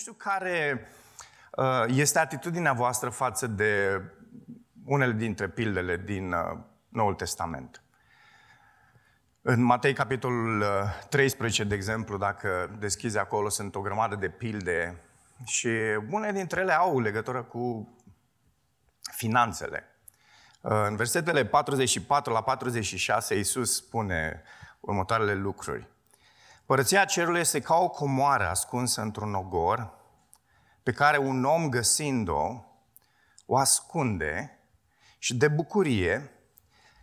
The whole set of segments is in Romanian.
știu care uh, este atitudinea voastră față de unele dintre pildele din uh, Noul Testament. În Matei, capitolul 13, uh, de exemplu, dacă deschizi acolo, sunt o grămadă de pilde și unele dintre ele au legătură cu finanțele. În versetele 44 la 46, Iisus spune următoarele lucruri. Părăția cerului este ca o comoară ascunsă într-un ogor, pe care un om găsind-o, o ascunde și de bucurie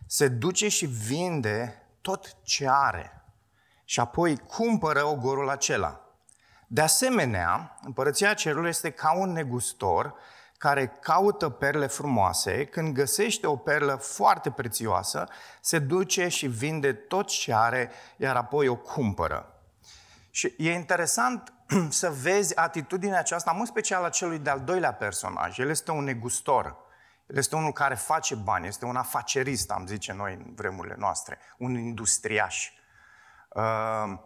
se duce și vinde tot ce are și apoi cumpără ogorul acela. De asemenea, împărăția cerului este ca un negustor care caută perle frumoase, când găsește o perlă foarte prețioasă, se duce și vinde tot ce are, iar apoi o cumpără. Și e interesant să vezi atitudinea aceasta, mult special a celui de-al doilea personaj. El este un negustor. El este unul care face bani, este un afacerist, am zice noi în vremurile noastre, un industriaș. Uh,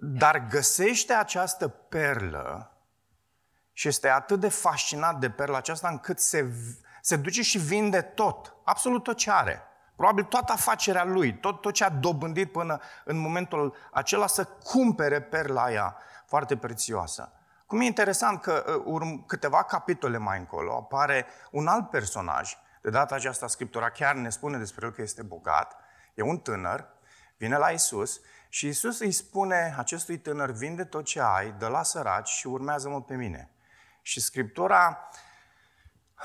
dar găsește această perlă și este atât de fascinat de perla aceasta încât se, se duce și vinde tot, absolut tot ce are. Probabil toată afacerea lui, tot, tot ce a dobândit până în momentul acela să cumpere perla aia foarte prețioasă. Cum e interesant că uh, urm, câteva capitole mai încolo apare un alt personaj, de data aceasta Scriptura chiar ne spune despre el că este bogat, e un tânăr, vine la Isus și Isus îi spune acestui tânăr, vinde tot ce ai, dă la săraci și urmează-mă pe mine. Și Scriptura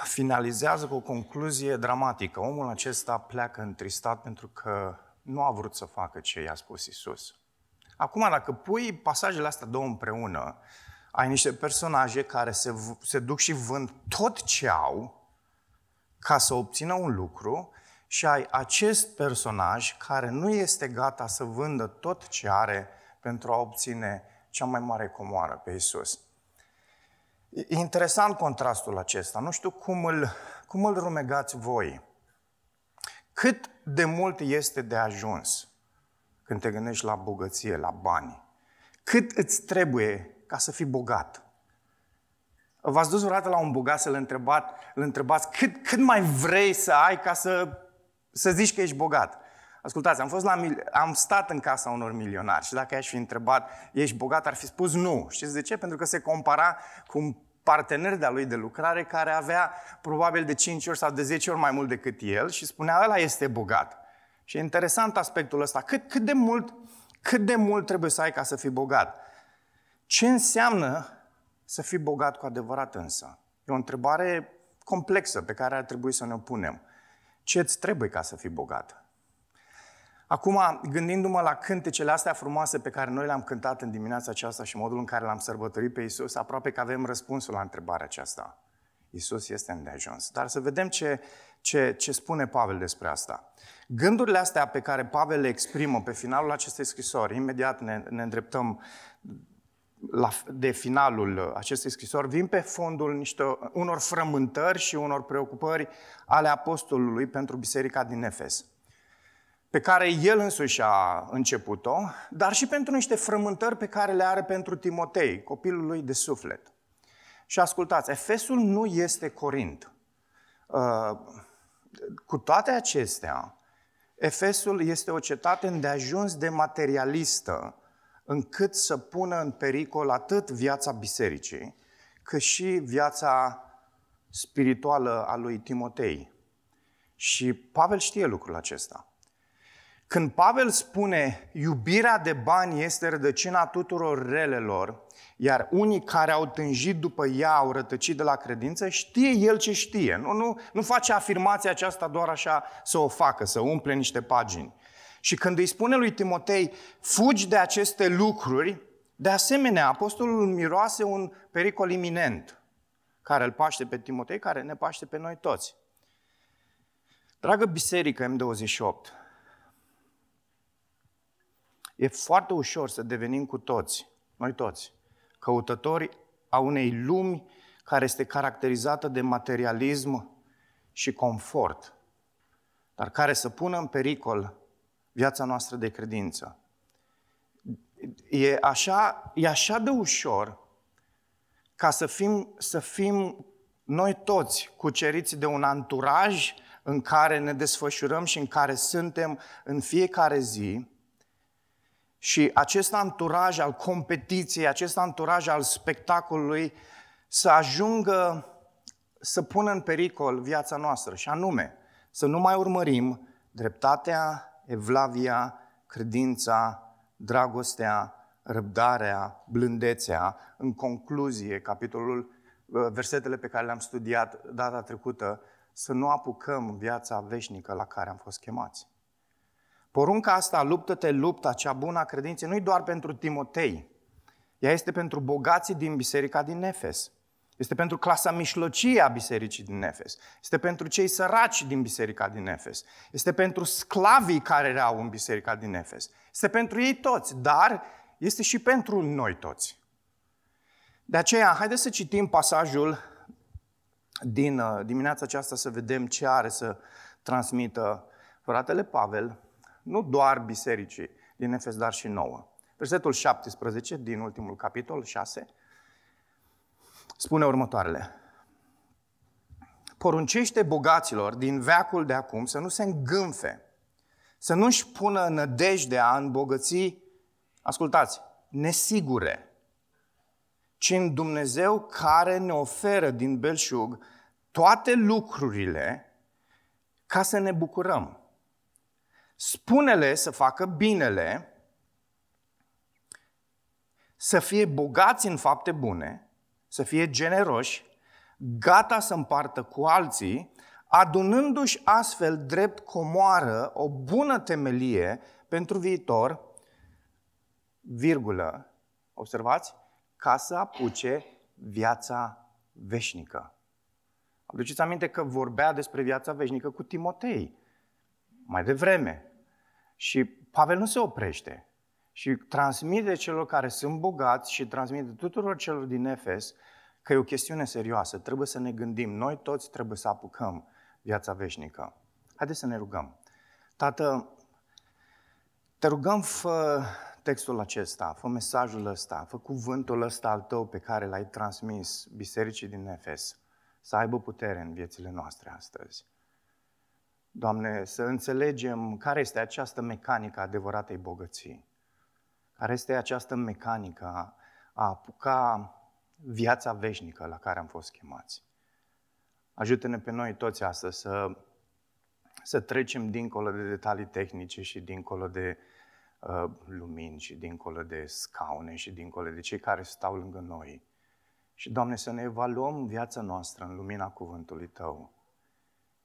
finalizează cu o concluzie dramatică. Omul acesta pleacă întristat pentru că nu a vrut să facă ce i-a spus Isus. Acum, dacă pui pasajele astea două împreună, ai niște personaje care se, se duc și vând tot ce au ca să obțină un lucru și ai acest personaj care nu este gata să vândă tot ce are pentru a obține cea mai mare comoară pe Isus. E interesant contrastul acesta. Nu știu cum îl, cum îl rumegați voi. Cât de mult este de ajuns când te gândești la bogăție, la bani? Cât îți trebuie ca să fii bogat? V-ați dus vreodată la un bogat să-l întrebați, întrebați cât, cât mai vrei să ai ca să, să zici că ești bogat? Ascultați, am, fost la, am stat în casa unor milionari și dacă i-aș fi întrebat, ești bogat, ar fi spus nu. Știți de ce? Pentru că se compara cu un partener de-a lui de lucrare care avea probabil de 5 ori sau de 10 ori mai mult decât el și spunea, ăla este bogat. Și e interesant aspectul ăsta. Cât, cât, de mult, cât de mult trebuie să ai ca să fii bogat? Ce înseamnă să fii bogat cu adevărat însă? E o întrebare complexă pe care ar trebui să ne punem. Ce îți trebuie ca să fii bogat? Acum, gândindu-mă la cântecele astea frumoase pe care noi le-am cântat în dimineața aceasta și modul în care l-am sărbătorit pe Isus, aproape că avem răspunsul la întrebarea aceasta. Isus este îndeajuns. Dar să vedem ce, ce, ce spune Pavel despre asta. Gândurile astea pe care Pavel le exprimă pe finalul acestei scrisori, imediat ne, ne îndreptăm la, de finalul acestei scrisori, vin pe fondul niște, unor frământări și unor preocupări ale apostolului pentru biserica din Efes pe care el însuși a început-o, dar și pentru niște frământări pe care le are pentru Timotei, copilul lui de suflet. Și ascultați, Efesul nu este Corint. Uh, cu toate acestea, Efesul este o cetate îndeajuns de materialistă, încât să pună în pericol atât viața bisericii, cât și viața spirituală a lui Timotei. Și Pavel știe lucrul acesta. Când Pavel spune iubirea de bani este rădăcina tuturor relelor, iar unii care au tânjit după ea au rătăcit de la credință, știe el ce știe. Nu, nu, nu face afirmația aceasta doar așa să o facă, să umple niște pagini. Și când îi spune lui Timotei, fugi de aceste lucruri, de asemenea, apostolul miroase un pericol iminent care îl paște pe Timotei, care ne paște pe noi toți. Dragă biserică M28, E foarte ușor să devenim cu toți, noi toți, căutători a unei lumi care este caracterizată de materialism și confort, dar care să pună în pericol viața noastră de credință. E așa, e așa de ușor ca să fim, să fim noi toți cuceriți de un anturaj în care ne desfășurăm și în care suntem în fiecare zi. Și acest anturaj al competiției, acest anturaj al spectacolului să ajungă să pună în pericol viața noastră și anume să nu mai urmărim dreptatea, evlavia, credința, dragostea, răbdarea, blândețea. În concluzie, capitolul, uh, versetele pe care le-am studiat data trecută, să nu apucăm viața veșnică la care am fost chemați. Porunca asta, luptă-te, lupta, cea bună a credinței, nu-i doar pentru Timotei. Ea este pentru bogații din biserica din Efes. Este pentru clasa mijlocie a bisericii din Efes. Este pentru cei săraci din biserica din Efes. Este pentru sclavii care erau în biserica din Efes. Este pentru ei toți, dar este și pentru noi toți. De aceea, haideți să citim pasajul din uh, dimineața aceasta să vedem ce are să transmită fratele Pavel, nu doar bisericii din Efes, dar și nouă. Versetul 17 din ultimul capitol, 6, spune următoarele. Poruncește bogaților din veacul de acum să nu se îngânfe, să nu-și pună nădejdea în bogății, ascultați, nesigure, ci în Dumnezeu care ne oferă din belșug toate lucrurile ca să ne bucurăm. Spune-le să facă binele, să fie bogați în fapte bune, să fie generoși, gata să împartă cu alții, adunându-și astfel drept comoară o bună temelie pentru viitor, virgulă, observați, ca să apuce viața veșnică. Aduceți aminte că vorbea despre viața veșnică cu Timotei mai devreme. Și Pavel nu se oprește și transmite celor care sunt bogați și transmite tuturor celor din Efes că e o chestiune serioasă. Trebuie să ne gândim. Noi toți trebuie să apucăm viața veșnică. Haideți să ne rugăm. Tată, te rugăm, fă textul acesta, fă mesajul ăsta, fă cuvântul ăsta al tău pe care l-ai transmis bisericii din Efes, să aibă putere în viețile noastre astăzi. Doamne, să înțelegem care este această mecanică adevăratei bogății care este această mecanică a, a apuca viața veșnică la care am fost chemați. Ajută-ne pe noi toți astăzi să, să trecem dincolo de detalii tehnice și dincolo de uh, lumini și dincolo de scaune și dincolo de cei care stau lângă noi. Și, Doamne, să ne evaluăm viața noastră în lumina cuvântului Tău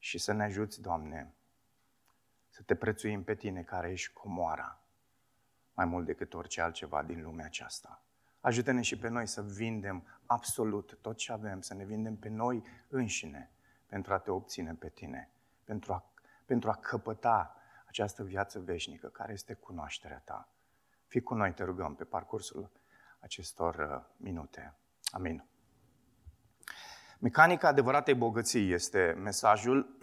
și să ne ajuți, Doamne, să te prețuim pe Tine care ești comoara mai mult decât orice altceva din lumea aceasta. Ajută-ne și pe noi să vindem absolut tot ce avem, să ne vindem pe noi înșine pentru a te obține pe tine, pentru a, pentru a căpăta această viață veșnică care este cunoașterea ta. Fii cu noi, te rugăm, pe parcursul acestor uh, minute. Amin. Mecanica adevăratei bogății este mesajul,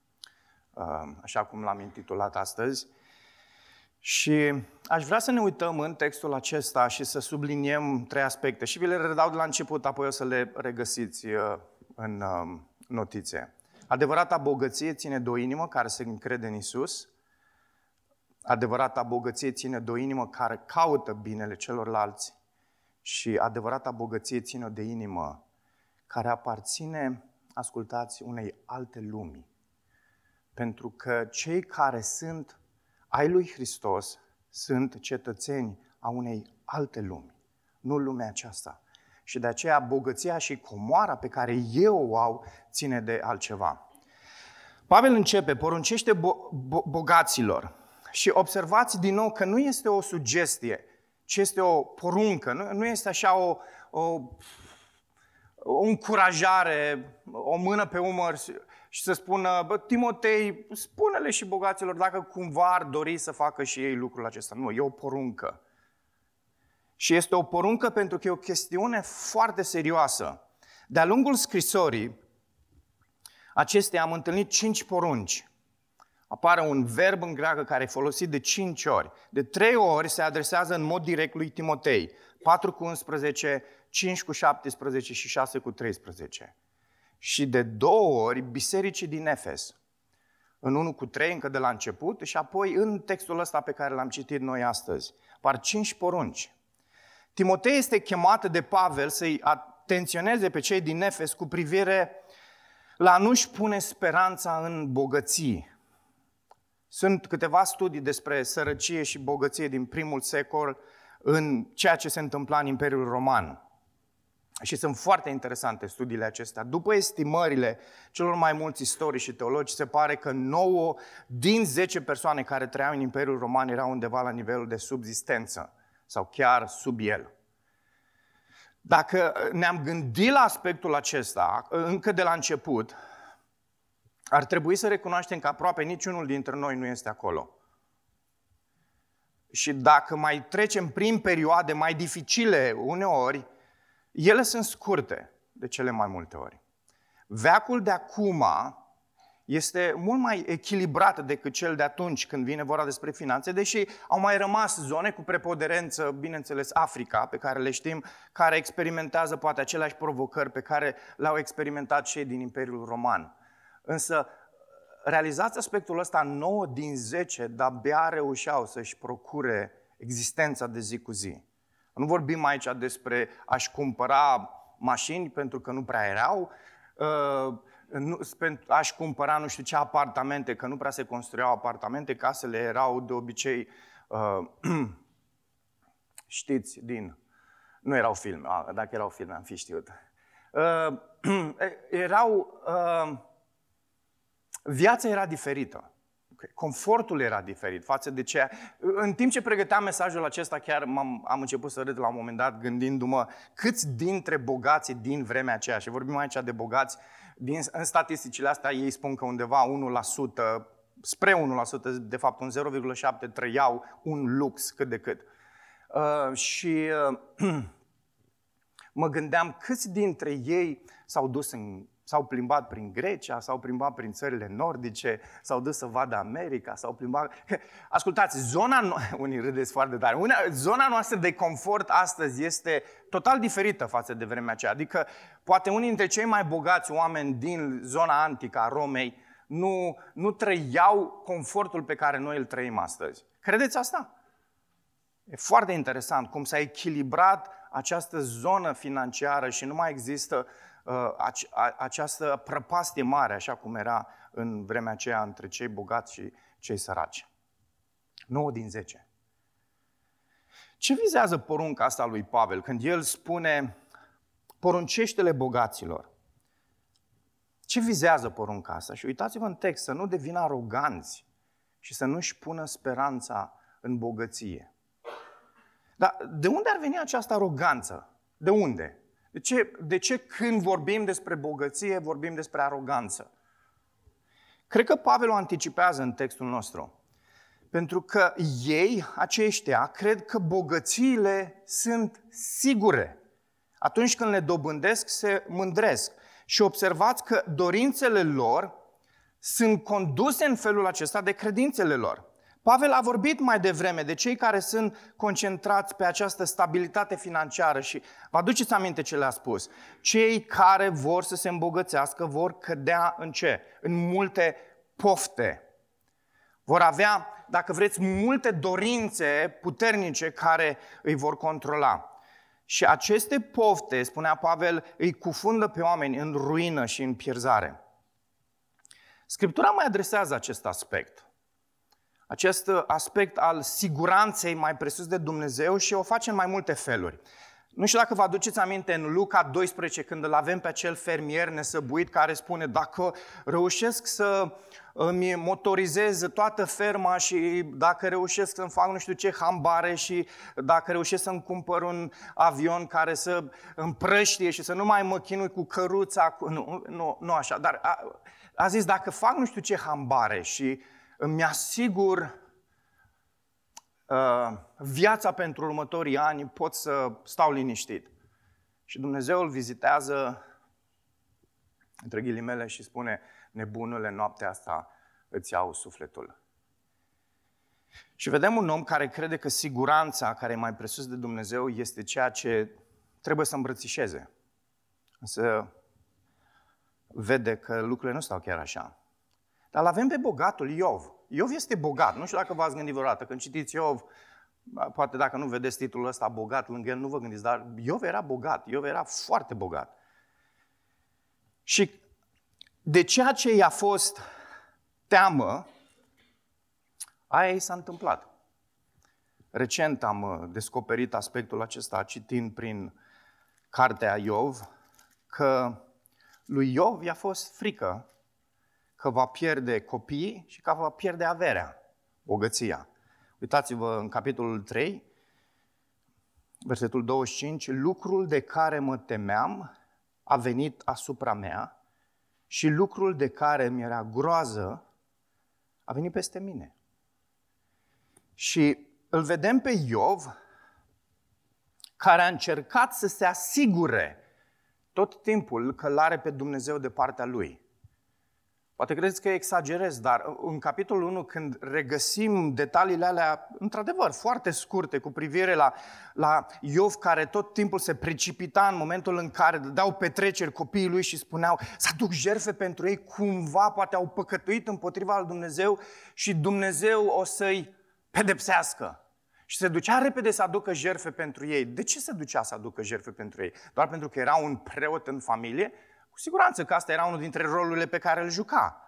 uh, așa cum l-am intitulat astăzi, și aș vrea să ne uităm în textul acesta și să subliniem trei aspecte. Și vi le redau de la început, apoi o să le regăsiți uh, în uh, notițe. Adevărata bogăție ține de o inimă care se încrede în Isus. Adevărata bogăție ține de o inimă care caută binele celorlalți. Și adevărata bogăție ține de inimă care aparține, ascultați, unei alte lumi. Pentru că cei care sunt ai lui Hristos sunt cetățeni a unei alte lumi, nu lumea aceasta. Și de aceea bogăția și comoara pe care eu o au ține de altceva. Pavel începe, poruncește bo- bo- bogaților. Și observați din nou că nu este o sugestie, ci este o poruncă. Nu, nu este așa o, o, o încurajare, o mână pe umăr și să spună, bă, Timotei, spune-le și bogaților dacă cumva ar dori să facă și ei lucrul acesta. Nu, e o poruncă. Și este o poruncă pentru că e o chestiune foarte serioasă. De-a lungul scrisorii acestea am întâlnit cinci porunci. Apare un verb în greacă care e folosit de cinci ori. De trei ori se adresează în mod direct lui Timotei. 4 cu 11, 5 cu 17 și 6 cu 13. Și de două ori bisericii din Efes. În 1 cu 3 încă de la început și apoi în textul ăsta pe care l-am citit noi astăzi. Par cinci porunci. Timotei este chemat de Pavel să-i atenționeze pe cei din Efes cu privire la nu-și pune speranța în bogății, sunt câteva studii despre sărăcie și bogăție din primul secol în ceea ce se întâmpla în Imperiul Roman. Și sunt foarte interesante studiile acestea. După estimările celor mai mulți istorici și teologi, se pare că 9 din 10 persoane care trăiau în Imperiul Roman erau undeva la nivelul de subzistență sau chiar sub el. Dacă ne-am gândit la aspectul acesta încă de la început, ar trebui să recunoaștem că aproape niciunul dintre noi nu este acolo. Și dacă mai trecem prin perioade mai dificile uneori, ele sunt scurte de cele mai multe ori. Veacul de acum este mult mai echilibrat decât cel de atunci când vine vorba despre finanțe, deși au mai rămas zone cu preponderență, bineînțeles Africa, pe care le știm, care experimentează poate aceleași provocări pe care le-au experimentat cei din Imperiul Roman. Însă, realizați aspectul ăsta, 9 din 10 de-abia reușeau să-și procure existența de zi cu zi. Nu vorbim aici despre a-și cumpăra mașini pentru că nu prea erau, uh, a-și cumpăra nu știu ce apartamente, că nu prea se construiau apartamente, casele erau de obicei, uh, știți, din... Nu erau filme, dacă erau filme am fi știut. Uh, erau Viața era diferită. Confortul era diferit față de ce... În timp ce pregăteam mesajul acesta, chiar am am început să râd la un moment dat, gândindu-mă câți dintre bogații din vremea aceea, și vorbim aici de bogați, din, în statisticile astea ei spun că undeva 1%, spre 1%, de fapt un 0,7 trăiau un lux cât de cât. Uh, și uh, mă gândeam câți dintre ei s-au dus în S-au plimbat prin Grecia, s-au plimbat prin țările nordice, s-au dus să vadă America, s-au plimbat... Ascultați, zona... No... Unii râdeți foarte tare. Una... Zona noastră de confort astăzi este total diferită față de vremea aceea. Adică, poate unii dintre cei mai bogați oameni din zona antică a Romei nu, nu trăiau confortul pe care noi îl trăim astăzi. Credeți asta? E foarte interesant cum s-a echilibrat această zonă financiară și nu mai există Uh, această prăpastie mare, așa cum era în vremea aceea între cei bogați și cei săraci. 9 din 10. Ce vizează porunca asta lui Pavel când el spune poruncește-le bogaților? Ce vizează porunca asta? Și uitați-vă în text, să nu devină aroganți și să nu-și pună speranța în bogăție. Dar de unde ar veni această aroganță? De unde? De ce, de ce când vorbim despre bogăție, vorbim despre aroganță? Cred că Pavel o anticipează în textul nostru. Pentru că ei, aceștia, cred că bogățiile sunt sigure. Atunci când le dobândesc, se mândresc. Și observați că dorințele lor sunt conduse în felul acesta de credințele lor. Pavel a vorbit mai devreme de cei care sunt concentrați pe această stabilitate financiară și vă aduceți aminte ce le-a spus. Cei care vor să se îmbogățească vor cădea în ce? În multe pofte. Vor avea, dacă vreți, multe dorințe puternice care îi vor controla. Și aceste pofte, spunea Pavel, îi cufundă pe oameni în ruină și în pierzare. Scriptura mai adresează acest aspect acest aspect al siguranței mai presus de Dumnezeu și o face în mai multe feluri. Nu știu dacă vă aduceți aminte în Luca 12, când îl avem pe acel fermier nesăbuit care spune dacă reușesc să îmi motorizez toată ferma și dacă reușesc să-mi fac nu știu ce hambare și dacă reușesc să-mi cumpăr un avion care să împrăștie și să nu mai mă chinui cu căruța, cu... Nu, nu, nu așa, dar a, a zis dacă fac nu știu ce hambare și îmi asigur uh, viața pentru următorii ani, pot să stau liniștit. Și Dumnezeu îl vizitează, între ghilimele, și spune, nebunule, noaptea asta îți iau sufletul. Și vedem un om care crede că siguranța care e mai presus de Dumnezeu este ceea ce trebuie să îmbrățișeze. Însă vede că lucrurile nu stau chiar așa. Dar avem pe bogatul Iov. Iov este bogat. Nu știu dacă v-ați gândit vreodată. Când citiți Iov, poate dacă nu vedeți titlul ăsta bogat lângă el, nu vă gândiți, dar Iov era bogat. Iov era foarte bogat. Și de ceea ce i-a fost teamă, aia i s-a întâmplat. Recent am uh, descoperit aspectul acesta citind prin cartea Iov, că lui Iov i-a fost frică că va pierde copii și că va pierde averea, bogăția. Uitați-vă în capitolul 3, versetul 25, lucrul de care mă temeam a venit asupra mea și lucrul de care mi era groază a venit peste mine. Și îl vedem pe Iov, care a încercat să se asigure tot timpul că l-are pe Dumnezeu de partea lui. Poate credeți că exagerez, dar în capitolul 1, când regăsim detaliile alea, într-adevăr, foarte scurte, cu privire la, la Iov, care tot timpul se precipita în momentul în care dau petreceri copiii lui și spuneau să aduc jerfe pentru ei, cumva poate au păcătuit împotriva lui Dumnezeu și Dumnezeu o să-i pedepsească. Și se ducea repede să aducă jerfe pentru ei. De ce se ducea să aducă jerfe pentru ei? Doar pentru că era un preot în familie? Cu siguranță că asta era unul dintre rolurile pe care îl juca.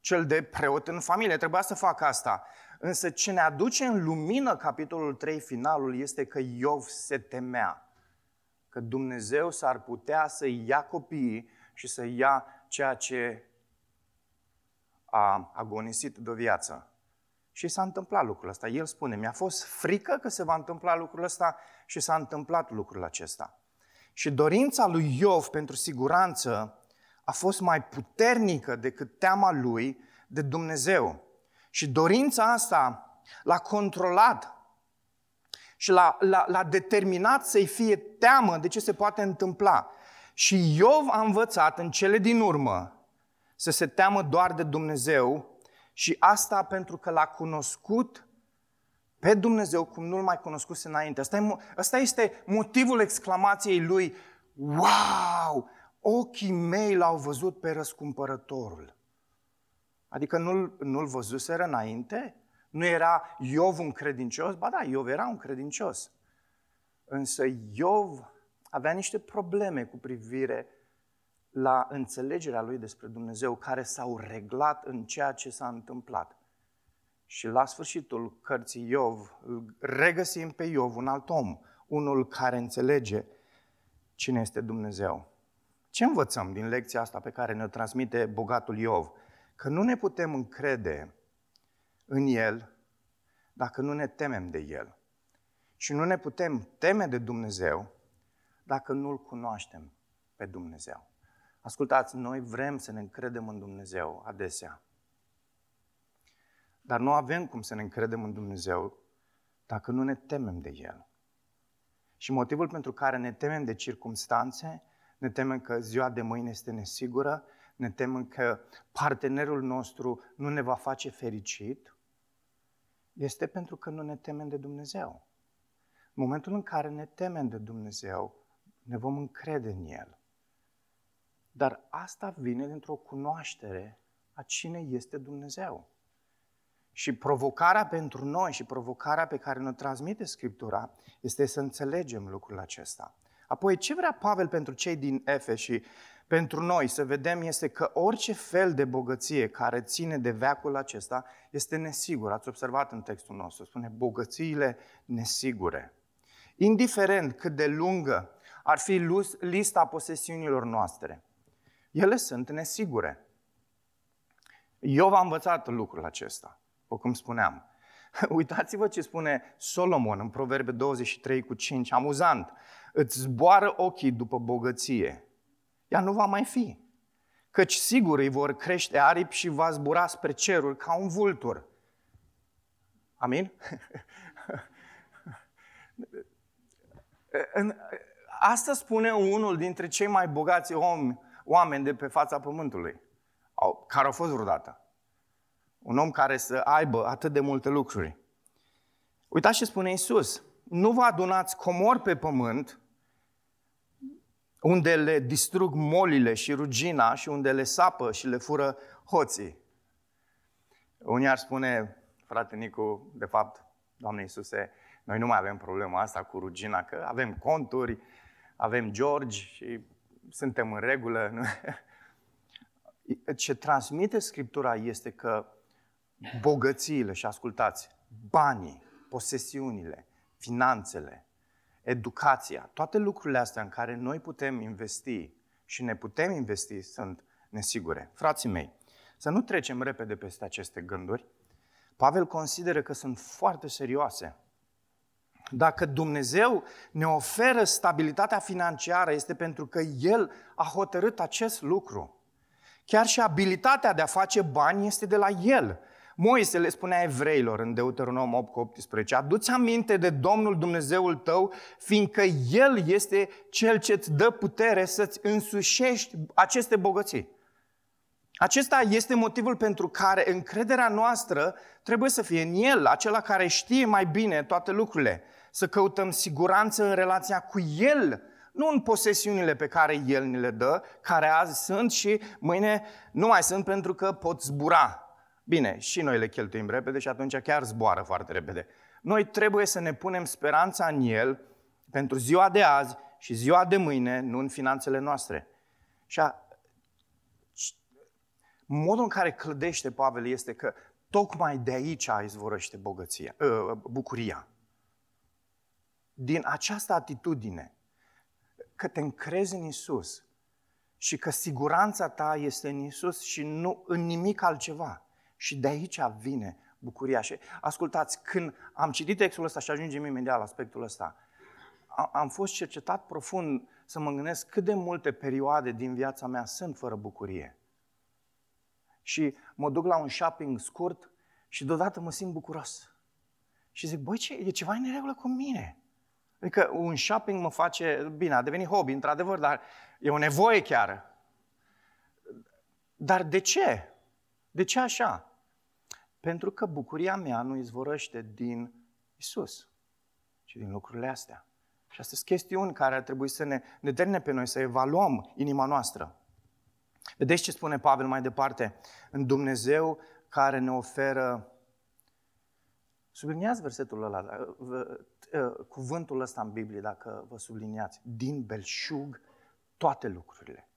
Cel de preot în familie. Trebuia să facă asta. Însă ce ne aduce în lumină capitolul 3, finalul, este că Iov se temea. Că Dumnezeu s-ar putea să ia copiii și să ia ceea ce a agonisit de o viață. Și s-a întâmplat lucrul ăsta. El spune, mi-a fost frică că se va întâmpla lucrul ăsta și s-a întâmplat lucrul acesta. Și dorința lui Iov pentru siguranță a fost mai puternică decât teama lui de Dumnezeu. Și dorința asta l-a controlat și l-a, l-a, l-a determinat să-i fie teamă de ce se poate întâmpla. Și Iov a învățat în cele din urmă să se teamă doar de Dumnezeu și asta pentru că l-a cunoscut pe Dumnezeu cum nu-l mai cunoscuse înainte. Asta, e, asta este motivul exclamației lui, wow, ochii mei l-au văzut pe răscumpărătorul. Adică nu-l, nu-l văzuseră înainte? Nu era Iov un credincios? Ba da, Iov era un credincios. Însă Iov avea niște probleme cu privire la înțelegerea lui despre Dumnezeu, care s-au reglat în ceea ce s-a întâmplat. Și la sfârșitul cărții Iov, îl regăsim pe Iov, un alt om, unul care înțelege cine este Dumnezeu. Ce învățăm din lecția asta pe care ne transmite bogatul Iov? Că nu ne putem încrede în El dacă nu ne temem de El. Și nu ne putem teme de Dumnezeu dacă nu-L cunoaștem pe Dumnezeu. Ascultați, noi vrem să ne încredem în Dumnezeu adesea. Dar nu avem cum să ne încredem în Dumnezeu dacă nu ne temem de El. Și motivul pentru care ne temem de circumstanțe, ne temem că ziua de mâine este nesigură, ne temem că partenerul nostru nu ne va face fericit, este pentru că nu ne temem de Dumnezeu. În momentul în care ne temem de Dumnezeu, ne vom încrede în El. Dar asta vine dintr-o cunoaștere a cine este Dumnezeu. Și provocarea pentru noi și provocarea pe care ne transmite Scriptura este să înțelegem lucrul acesta. Apoi, ce vrea Pavel pentru cei din Efe și pentru noi să vedem este că orice fel de bogăție care ține de veacul acesta este nesigur. Ați observat în textul nostru, spune bogățiile nesigure. Indiferent cât de lungă ar fi lista posesiunilor noastre, ele sunt nesigure. Eu v-am învățat lucrul acesta, o cum spuneam. Uitați-vă ce spune Solomon în Proverbe 23 cu 5, amuzant. Îți zboară ochii după bogăție. Ea nu va mai fi. Căci sigur îi vor crește aripi și va zbura spre cerul ca un vultur. Amin? Asta spune unul dintre cei mai bogați omi oameni de pe fața pământului, care au fost vreodată. Un om care să aibă atât de multe lucruri. Uitați ce spune Isus. Nu vă adunați comori pe pământ unde le distrug molile și rugina și unde le sapă și le fură hoții. Unii ar spune, frate Nicu, de fapt, Doamne Iisuse, noi nu mai avem problema asta cu rugina, că avem conturi, avem George și suntem în regulă. Nu? Ce transmite Scriptura este că bogățiile, și ascultați, banii, posesiunile, finanțele, educația, toate lucrurile astea în care noi putem investi și ne putem investi sunt nesigure. Frații mei, să nu trecem repede peste aceste gânduri. Pavel consideră că sunt foarte serioase. Dacă Dumnezeu ne oferă stabilitatea financiară, este pentru că El a hotărât acest lucru. Chiar și abilitatea de a face bani este de la El. Moise le spunea evreilor în Deuteronom 8 18, aduți aminte de Domnul Dumnezeul tău, fiindcă El este Cel ce îți dă putere să-ți însușești aceste bogății. Acesta este motivul pentru care încrederea noastră trebuie să fie în El, acela care știe mai bine toate lucrurile. Să căutăm siguranță în relația cu El, nu în posesiunile pe care El ni le dă, care azi sunt și mâine nu mai sunt pentru că pot zbura. Bine, și noi le cheltuim repede și atunci chiar zboară foarte repede. Noi trebuie să ne punem speranța în El pentru ziua de azi și ziua de mâine, nu în finanțele noastre. Și a, modul în care clădește Pavel este că tocmai de aici izvorăște bogăția, ă, bucuria. Din această atitudine, că te încrezi în Isus și că siguranța ta este în Isus și nu în nimic altceva. Și de aici vine bucuria. Și ascultați, când am citit textul ăsta și ajungem imediat la aspectul ăsta, am fost cercetat profund să mă gândesc cât de multe perioade din viața mea sunt fără bucurie. Și mă duc la un shopping scurt și deodată mă simt bucuros. Și zic, băi, ce, e ceva în regulă cu mine. Adică un shopping mă face, bine, a devenit hobby, într-adevăr, dar e o nevoie chiar. Dar de ce? De ce așa? Pentru că bucuria mea nu izvorăște din Isus, ci din lucrurile astea. Și astea sunt chestiuni care ar trebui să ne determine pe noi, să evaluăm inima noastră. Vedeți ce spune Pavel mai departe? În Dumnezeu care ne oferă... Subliniați versetul ăla, da, cuvântul ăsta în Biblie, dacă vă subliniați. Din belșug toate lucrurile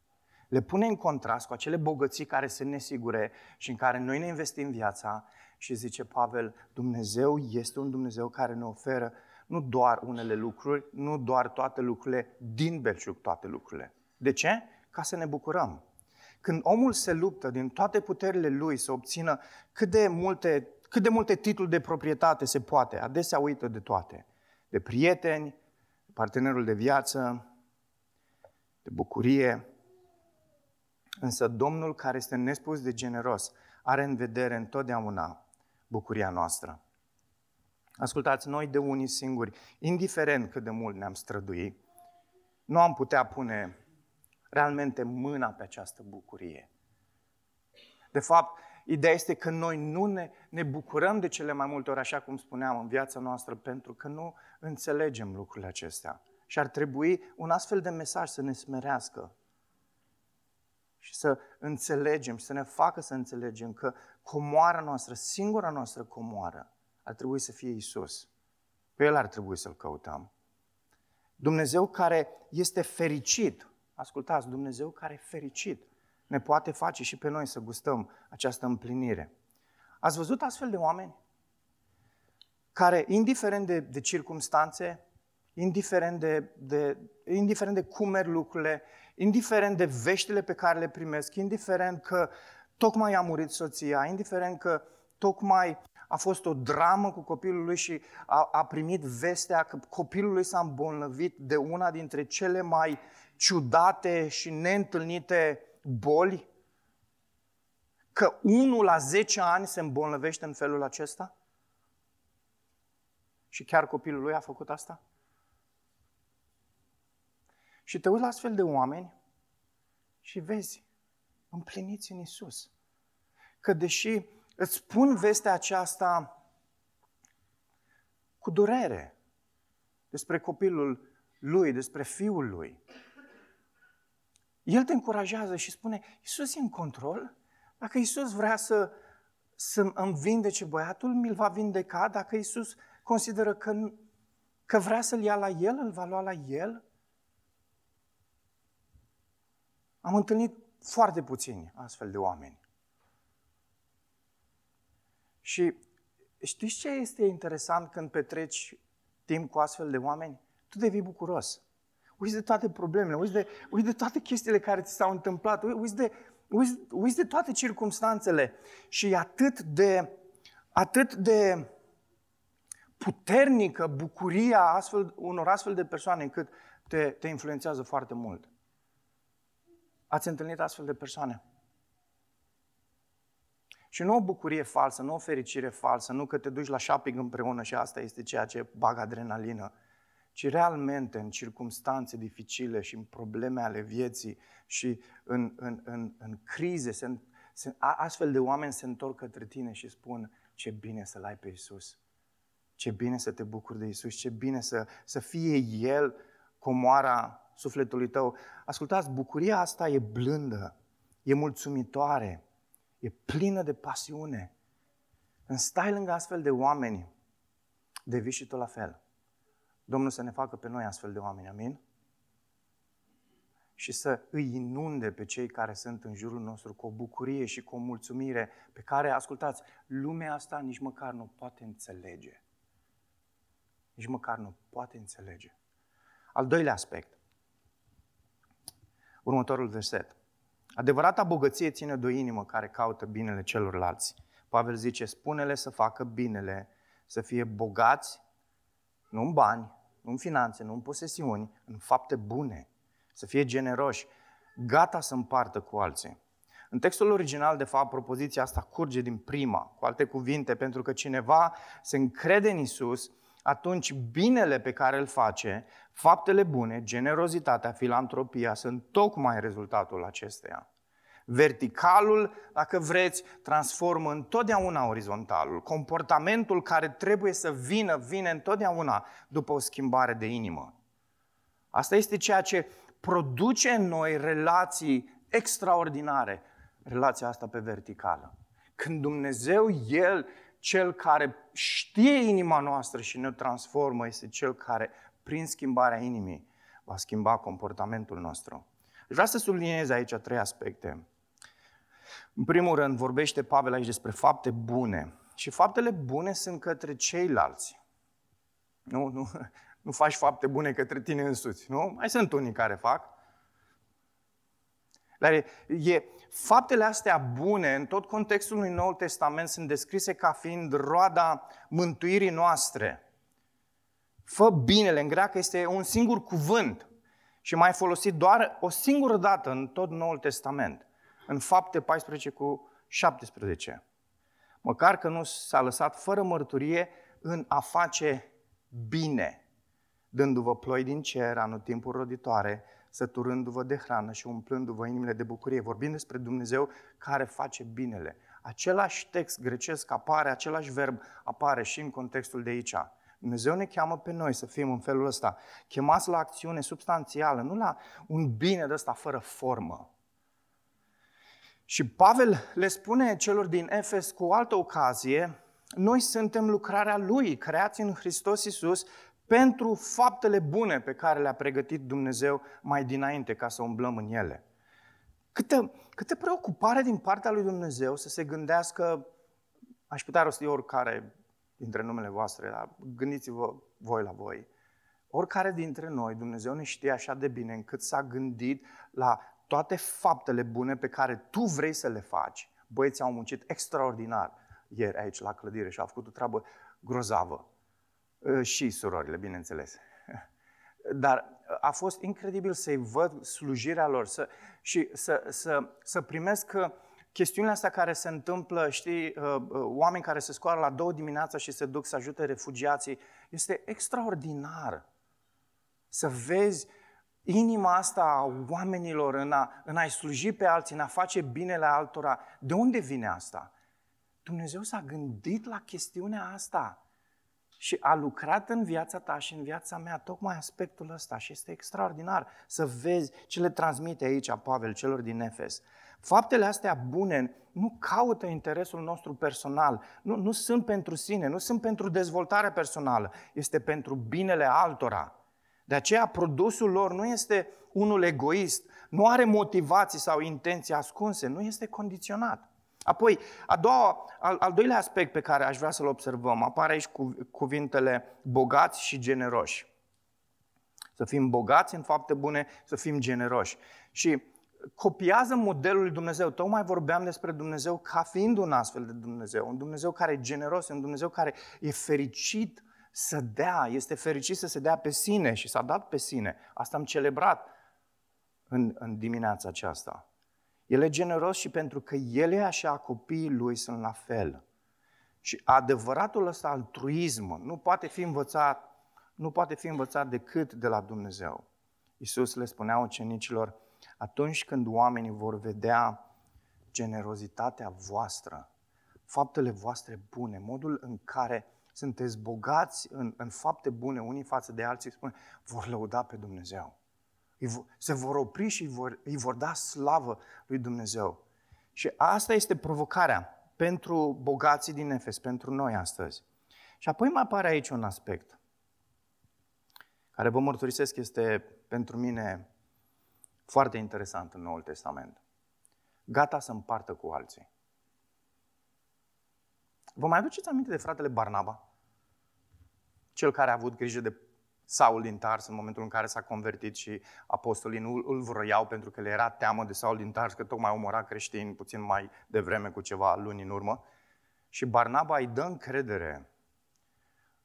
le pune în contrast cu acele bogății care sunt nesigure și în care noi ne investim viața și zice Pavel, Dumnezeu este un Dumnezeu care ne oferă nu doar unele lucruri, nu doar toate lucrurile, din belșug toate lucrurile. De ce? Ca să ne bucurăm. Când omul se luptă din toate puterile lui să obțină cât de multe, cât de multe titluri de proprietate se poate, adesea uită de toate. De prieteni, partenerul de viață, de bucurie, Însă Domnul, care este nespus de generos, are în vedere întotdeauna bucuria noastră. Ascultați, noi de unii singuri, indiferent cât de mult ne-am strădui, nu am putea pune realmente mâna pe această bucurie. De fapt, ideea este că noi nu ne, ne bucurăm de cele mai multe ori, așa cum spuneam, în viața noastră, pentru că nu înțelegem lucrurile acestea. Și ar trebui un astfel de mesaj să ne smerească și să înțelegem și să ne facă să înțelegem că comoara noastră, singura noastră comoară, ar trebui să fie Isus. Pe El ar trebui să-L căutăm. Dumnezeu care este fericit, ascultați, Dumnezeu care e fericit, ne poate face și pe noi să gustăm această împlinire. Ați văzut astfel de oameni care, indiferent de, de circumstanțe, indiferent de, de, indiferent de cum merg lucrurile, indiferent de veștile pe care le primesc, indiferent că tocmai a murit soția, indiferent că tocmai a fost o dramă cu copilul lui și a, a primit vestea că copilul lui s-a îmbolnăvit de una dintre cele mai ciudate și neîntâlnite boli, că unul la 10 ani se îmbolnăvește în felul acesta? Și chiar copilul lui a făcut asta? Și te uiți la astfel de oameni și vezi, împliniți în Isus. Că deși îți spun vestea aceasta cu durere despre copilul lui, despre fiul lui, El te încurajează și spune, Iisus e în control. Dacă Iisus vrea să, să îmi vindece băiatul, mi-l va vindeca. Dacă Iisus consideră că, că vrea să-l ia la el, îl va lua la el. Am întâlnit foarte puțini astfel de oameni. Și știți ce este interesant când petreci timp cu astfel de oameni? Tu devii bucuros. Uiți de toate problemele, uiți de, uiți de toate chestiile care ți s-au întâmplat, uiți de, uiți, uiți de toate circumstanțele. Și e atât de, atât de puternică bucuria astfel, unor astfel de persoane încât te, te influențează foarte mult. Ați întâlnit astfel de persoane? Și nu o bucurie falsă, nu o fericire falsă, nu că te duci la shopping împreună și asta este ceea ce bagă adrenalină, ci realmente în circumstanțe dificile și în probleme ale vieții și în, în, în, în crize, se, se, astfel de oameni se întorc către tine și spun ce bine să-L ai pe Isus, ce bine să te bucuri de Isus, ce bine să, să fie El comoara sufletului tău. Ascultați, bucuria asta e blândă, e mulțumitoare, e plină de pasiune. Când stai lângă astfel de oameni, devii și tu la fel. Domnul să ne facă pe noi astfel de oameni, amin? Și să îi inunde pe cei care sunt în jurul nostru cu o bucurie și cu o mulțumire pe care, ascultați, lumea asta nici măcar nu poate înțelege. Nici măcar nu poate înțelege. Al doilea aspect. Următorul verset. Adevărata bogăție ține de o inimă care caută binele celorlalți. Pavel zice, spune-le să facă binele, să fie bogați, nu în bani, nu în finanțe, nu în posesiuni, în fapte bune, să fie generoși, gata să împartă cu alții. În textul original, de fapt, propoziția asta curge din prima, cu alte cuvinte, pentru că cineva se încrede în Isus, atunci binele pe care îl face, faptele bune, generozitatea, filantropia, sunt tocmai rezultatul acesteia. Verticalul, dacă vreți, transformă întotdeauna orizontalul. Comportamentul care trebuie să vină, vine întotdeauna după o schimbare de inimă. Asta este ceea ce produce în noi relații extraordinare, relația asta pe verticală. Când Dumnezeu, El, Cel care știe inima noastră și ne transformă, este Cel care, prin schimbarea inimii, va schimba comportamentul nostru. Vreau să subliniez aici trei aspecte. În primul rând, vorbește Pavel aici despre fapte bune. Și faptele bune sunt către ceilalți. Nu, nu, nu faci fapte bune către tine însuți, nu? Mai sunt unii care fac. Dar e, e, faptele astea bune, în tot contextul unui Nou Testament, sunt descrise ca fiind roada mântuirii noastre. Fă binele, în greacă este un singur cuvânt și mai folosit doar o singură dată în tot Noul Testament în fapte 14 cu 17. Măcar că nu s-a lăsat fără mărturie în a face bine, dându-vă ploi din cer, anotimpuri roditoare, săturându-vă de hrană și umplându-vă inimile de bucurie. Vorbim despre Dumnezeu care face binele. Același text grecesc apare, același verb apare și în contextul de aici. Dumnezeu ne cheamă pe noi să fim în felul ăsta, chemați la acțiune substanțială, nu la un bine de ăsta fără formă. Și Pavel le spune celor din Efes cu o altă ocazie, noi suntem lucrarea Lui, creați în Hristos Iisus, pentru faptele bune pe care le-a pregătit Dumnezeu mai dinainte ca să umblăm în ele. Câtă, câtă preocupare din partea lui Dumnezeu să se gândească, aș putea rosti oricare dintre numele voastre, dar gândiți-vă voi la voi. Oricare dintre noi, Dumnezeu ne știe așa de bine încât s-a gândit la toate faptele bune pe care tu vrei să le faci. Băieții au muncit extraordinar ieri aici la clădire și au făcut o treabă grozavă. Ă, și surorile, bineînțeles. Dar a fost incredibil să-i văd slujirea lor să, și să, să, să primesc chestiunile astea care se întâmplă, știi, ă, ă, oameni care se scoară la două dimineața și se duc să ajute refugiații. Este extraordinar să vezi inima asta a oamenilor în, a, în a-i sluji pe alții, în a face binele altora, de unde vine asta? Dumnezeu s-a gândit la chestiunea asta Și a lucrat în viața ta și în viața mea tocmai aspectul ăsta și este extraordinar să vezi ce le transmite aici Pavel celor din Efes. Faptele astea bune nu caută interesul nostru personal, nu, nu sunt pentru sine, nu sunt pentru dezvoltarea personală, este pentru binele altora. De aceea produsul lor nu este unul egoist, nu are motivații sau intenții ascunse, nu este condiționat. Apoi, a doua, al, al doilea aspect pe care aș vrea să-l observăm, apare aici cu cuvintele bogați și generoși. Să fim bogați în fapte bune, să fim generoși. Și copiază modelul lui Dumnezeu. Tocmai vorbeam despre Dumnezeu ca fiind un astfel de Dumnezeu. Un Dumnezeu care e generos, un Dumnezeu care e fericit să dea, este fericit să se dea pe sine și s-a dat pe sine. Asta am celebrat în, în dimineața aceasta. El e generos și pentru că El e așa, copiii Lui sunt la fel. Și adevăratul ăsta altruism nu poate fi învățat, nu poate fi învățat decât de la Dumnezeu. Iisus le spunea ucenicilor, atunci când oamenii vor vedea generozitatea voastră, faptele voastre bune, modul în care sunteți bogați în, în fapte bune unii față de alții, spune, vor lăuda pe Dumnezeu. Se vor opri și îi vor, îi vor da slavă lui Dumnezeu. Și asta este provocarea pentru bogații din Efes, pentru noi astăzi. Și apoi mai apare aici un aspect care vă mărturisesc este pentru mine foarte interesant în Noul Testament. Gata să împartă cu alții. Vă mai aduceți aminte de fratele Barnaba? Cel care a avut grijă de Saul din Tars în momentul în care s-a convertit și apostolii nu îl vroiau pentru că le era teamă de Saul din Tars, că tocmai omora creștini puțin mai devreme cu ceva luni în urmă. Și Barnaba îi dă încredere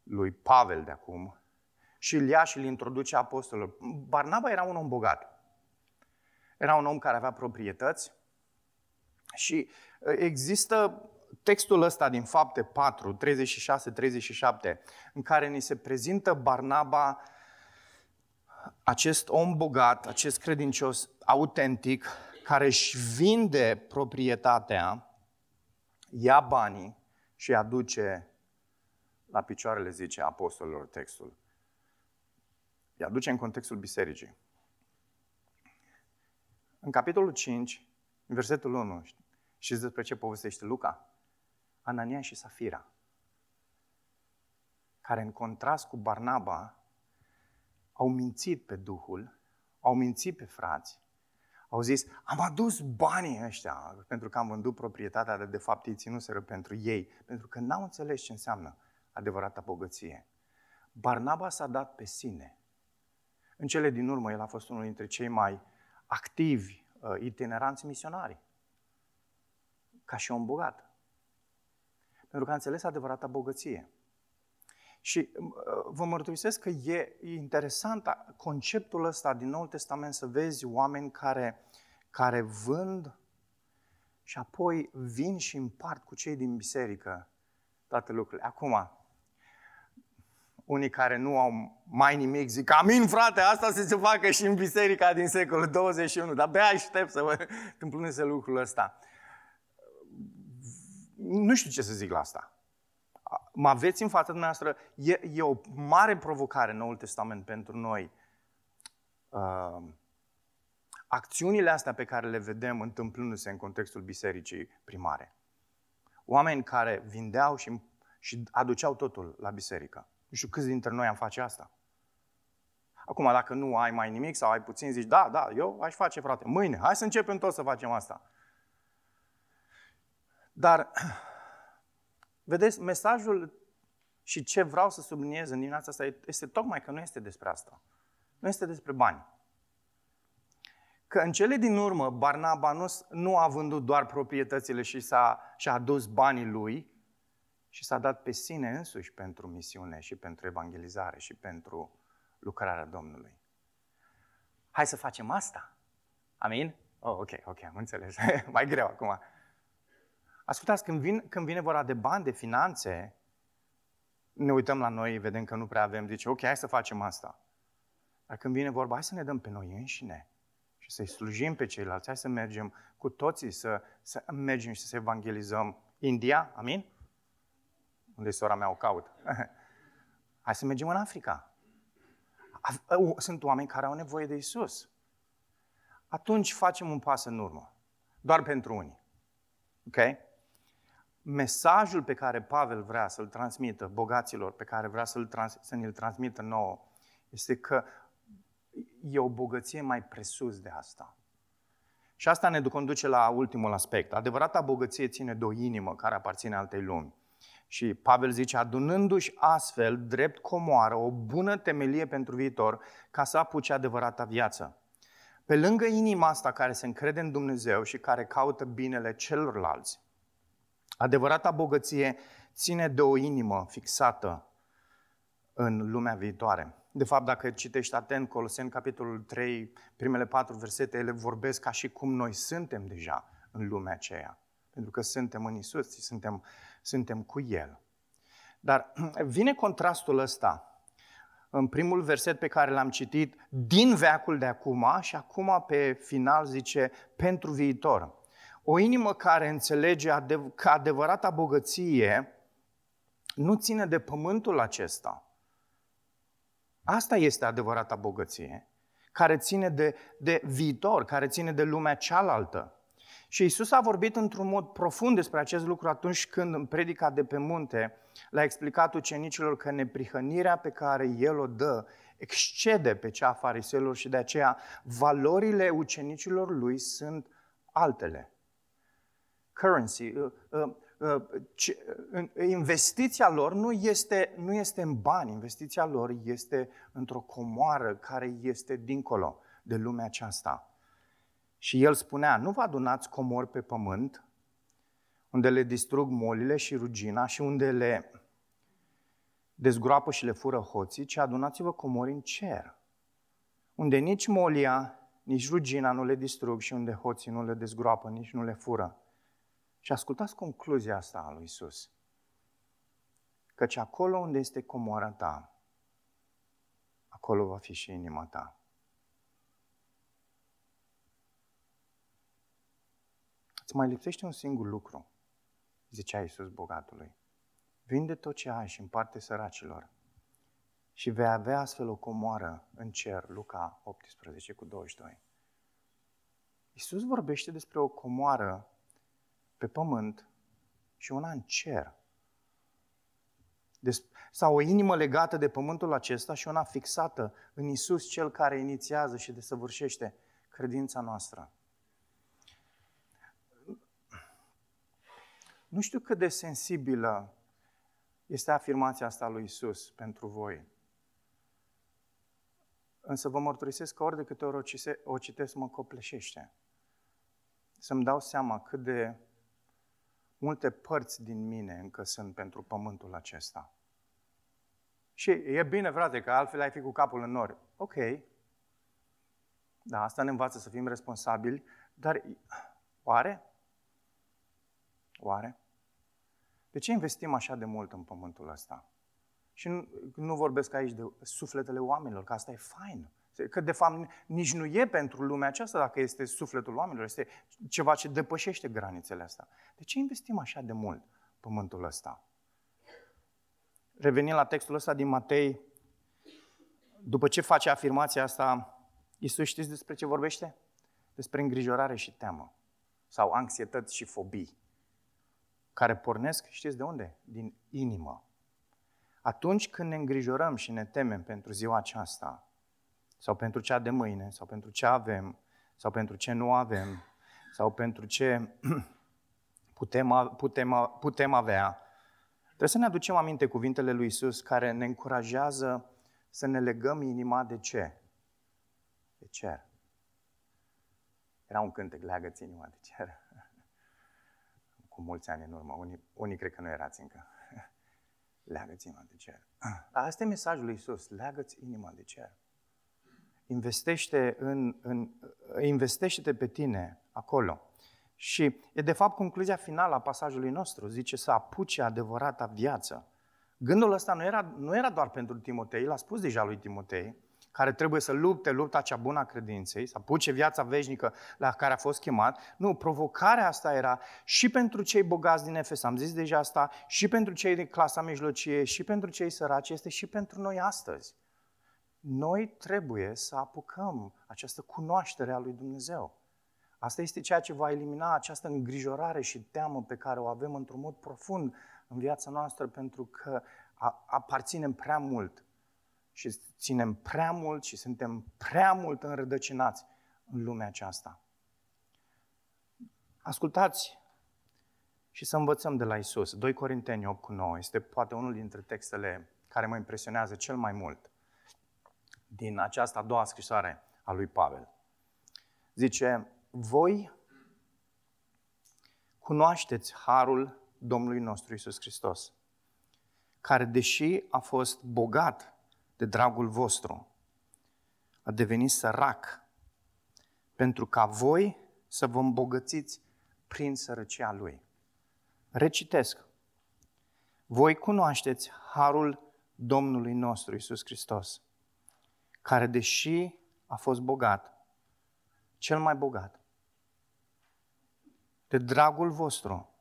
lui Pavel de acum și îl ia și îl introduce apostolilor. Barnaba era un om bogat. Era un om care avea proprietăți și uh, există textul ăsta din Fapte 4, 36-37, în care ni se prezintă Barnaba, acest om bogat, acest credincios autentic, care își vinde proprietatea, ia banii și aduce la picioarele, zice apostolilor textul. Îi aduce în contextul bisericii. În capitolul 5, în versetul 1, știți despre ce povestește Luca? Anania și Safira, care în contrast cu Barnaba au mințit pe Duhul, au mințit pe frați, au zis, am adus banii ăștia pentru că am vândut proprietatea, dar de fapt ei ținuseră pentru ei, pentru că n-au înțeles ce înseamnă adevărata bogăție. Barnaba s-a dat pe sine. În cele din urmă, el a fost unul dintre cei mai activi, uh, itineranți misionari, ca și om bogat pentru că a înțeles adevărata bogăție. Și uh, vă mărturisesc că e interesant conceptul ăsta din Noul Testament să vezi oameni care, care vând și apoi vin și împart cu cei din biserică toate lucrurile. Acum, unii care nu au mai nimic zic, amin frate, asta să se facă și în biserica din secolul 21, dar abia aștept să vă întâmpleze lucrul ăsta nu știu ce să zic la asta. Mă aveți în fața dumneavoastră, e, e o mare provocare în Noul Testament pentru noi. Uh, acțiunile astea pe care le vedem întâmplându-se în contextul bisericii primare. Oameni care vindeau și, și aduceau totul la biserică. Nu știu câți dintre noi am face asta. Acum, dacă nu ai mai nimic sau ai puțin, zici, da, da, eu aș face, frate, mâine, hai să începem tot să facem asta. Dar, vedeți, mesajul și ce vreau să subliniez în dimineața asta este tocmai că nu este despre asta. Nu este despre bani. Că în cele din urmă, Barnaba nu, nu a vândut doar proprietățile și s-a, și-a adus banii lui, și s-a dat pe sine însuși pentru misiune și pentru evangelizare și pentru lucrarea Domnului. Hai să facem asta. Amin? Oh, ok, ok, am înțeles. Mai greu acum. Ascultați, când, vin, când vine vorba de bani, de finanțe, ne uităm la noi, vedem că nu prea avem, zice, ok, hai să facem asta. Dar când vine vorba, hai să ne dăm pe noi înșine și să-i slujim pe ceilalți, hai să mergem cu toții, să, să mergem și să evangelizăm India, amin? Unde sora mea o caut. Hai să mergem în Africa. Sunt oameni care au nevoie de Isus. Atunci facem un pas în urmă. Doar pentru unii. Ok? Mesajul pe care Pavel vrea să-l transmită bogaților, pe care vrea să-l trans- să ne-l transmită nouă, este că e o bogăție mai presus de asta. Și asta ne conduce la ultimul aspect. Adevărata bogăție ține de o inimă care aparține altei lumi. Și Pavel zice, adunându-și astfel, drept comoară, o bună temelie pentru viitor, ca să apuce adevărata viață. Pe lângă inima asta care se încrede în Dumnezeu și care caută binele celorlalți, adevărata bogăție ține de o inimă fixată în lumea viitoare. De fapt, dacă citești atent Coloseni, capitolul 3, primele patru versete, ele vorbesc ca și cum noi suntem deja în lumea aceea. Pentru că suntem în Isus, suntem, suntem cu El. Dar vine contrastul ăsta în primul verset pe care l-am citit, din veacul de acum și acum pe final zice, pentru viitor. O inimă care înțelege că adevărata bogăție nu ține de pământul acesta, Asta este adevărata bogăție, care ține de, de viitor, care ține de lumea cealaltă. Și Isus a vorbit într-un mod profund despre acest lucru atunci când în predica de pe munte l-a explicat ucenicilor că neprihănirea pe care El o dă excede pe cea a fariselor și de aceea valorile ucenicilor lui sunt altele. Currency, uh, uh, Uh, investiția lor nu este, nu este în bani, investiția lor este într-o comoară care este dincolo de lumea aceasta. Și el spunea, nu vă adunați comori pe pământ, unde le distrug molile și rugina și unde le dezgroapă și le fură hoții, ci adunați-vă comori în cer, unde nici molia, nici rugina nu le distrug și unde hoții nu le dezgroapă, nici nu le fură. Și ascultați concluzia asta a lui Isus. Căci acolo unde este comoara ta, acolo va fi și inima ta. Îți mai lipsește un singur lucru, zicea Iisus bogatului. Vinde tot ce ai și împarte săracilor și vei avea astfel o comoară în cer, Luca 18 cu 22. Iisus vorbește despre o comoară pe pământ și una în cer. Sau o inimă legată de pământul acesta și una fixată în Isus, Cel care inițiază și desăvârșește credința noastră. Nu știu cât de sensibilă este afirmația asta lui Isus pentru voi. Însă vă mărturisesc că ori de câte ori o citesc, mă copleșește. Să-mi dau seama cât de multe părți din mine încă sunt pentru pământul acesta. Și e bine, frate, că altfel ai fi cu capul în nori. Ok. Da, asta ne învață să fim responsabili, dar oare? Oare? De ce investim așa de mult în pământul ăsta? Și nu, nu vorbesc aici de sufletele oamenilor, că asta e fain. Că de fapt nici nu e pentru lumea aceasta dacă este sufletul oamenilor, este ceva ce depășește granițele astea. De ce investim așa de mult pământul ăsta? Revenind la textul ăsta din Matei, după ce face afirmația asta, Iisus știți despre ce vorbește? Despre îngrijorare și teamă. Sau anxietăți și fobii. Care pornesc, știți de unde? Din inimă. Atunci când ne îngrijorăm și ne temem pentru ziua aceasta, sau pentru cea de mâine, sau pentru ce avem, sau pentru ce nu avem, sau pentru ce putem, putem, putem avea. Trebuie să ne aducem aminte cuvintele lui Isus care ne încurajează să ne legăm inima de ce? De cer. Era un cântec, leagă-ți inima de cer. Cu mulți ani în urmă. Unii, unii cred că nu erați încă. Leagă-ți inima de cer. Asta e mesajul lui Isus. Leagă-ți inima de cer investește în, în, investește-te pe tine acolo. Și e de fapt concluzia finală a pasajului nostru. Zice să apuce adevărata viață. Gândul ăsta nu era, nu era doar pentru Timotei, l-a spus deja lui Timotei, care trebuie să lupte lupta cea bună a credinței, să apuce viața veșnică la care a fost chemat. Nu, provocarea asta era și pentru cei bogați din Efes, am zis deja asta, și pentru cei din clasa mijlocie, și pentru cei săraci, este și pentru noi astăzi. Noi trebuie să apucăm această cunoaștere a lui Dumnezeu. Asta este ceea ce va elimina această îngrijorare și teamă pe care o avem într-un mod profund în viața noastră, pentru că aparținem prea mult și ținem prea mult și suntem prea mult înrădăcinați în lumea aceasta. Ascultați și să învățăm de la Isus. 2 Corinteni 8 cu 9 este poate unul dintre textele care mă impresionează cel mai mult din această a doua scrisoare a lui Pavel. Zice, voi cunoașteți harul Domnului nostru Isus Hristos, care, deși a fost bogat de dragul vostru, a devenit sărac, pentru ca voi să vă îmbogățiți prin sărăcia Lui. Recitesc. Voi cunoașteți harul Domnului nostru Isus Hristos, care, deși a fost bogat, cel mai bogat, de dragul vostru,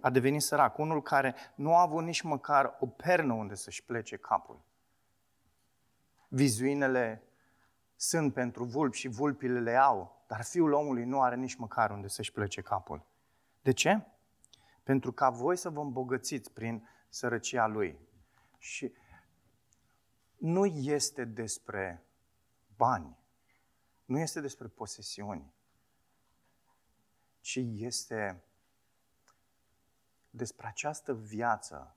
a devenit sărac, unul care nu a avut nici măcar o pernă unde să-și plece capul. Vizuinele sunt pentru vulpi și vulpile le au, dar fiul omului nu are nici măcar unde să-și plece capul. De ce? Pentru ca voi să vă îmbogățiți prin sărăcia lui. Și nu este despre bani, nu este despre posesiuni, ci este despre această viață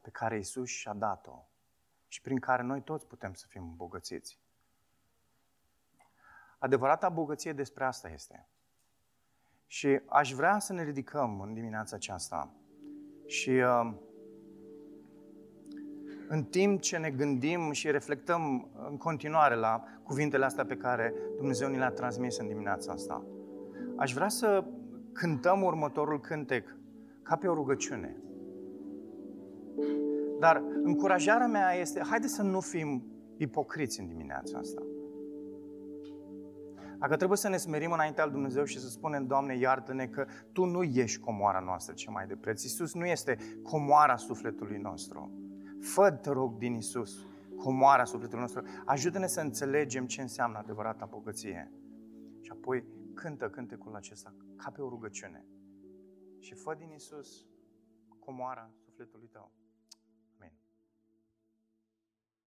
pe care Isus și-a dat-o și prin care noi toți putem să fim îmbogățiți. Adevărata bogăție despre asta este. Și aș vrea să ne ridicăm în dimineața aceasta și uh, în timp ce ne gândim și reflectăm în continuare la cuvintele astea pe care Dumnezeu ni le-a transmis în dimineața asta, aș vrea să cântăm următorul cântec ca pe o rugăciune. Dar încurajarea mea este, haide să nu fim ipocriți în dimineața asta. Dacă trebuie să ne smerim înaintea lui Dumnezeu și să spunem, Doamne, iartă-ne că Tu nu ești comoara noastră ce mai de preț. Iisus nu este comoara sufletului nostru. Fă, te rog, din Iisus, comoara sufletului nostru. Ajută-ne să înțelegem ce înseamnă adevărata bogăție. Și apoi cântă cântecul acesta ca pe o rugăciune. Și fă din Iisus comoara sufletului tău.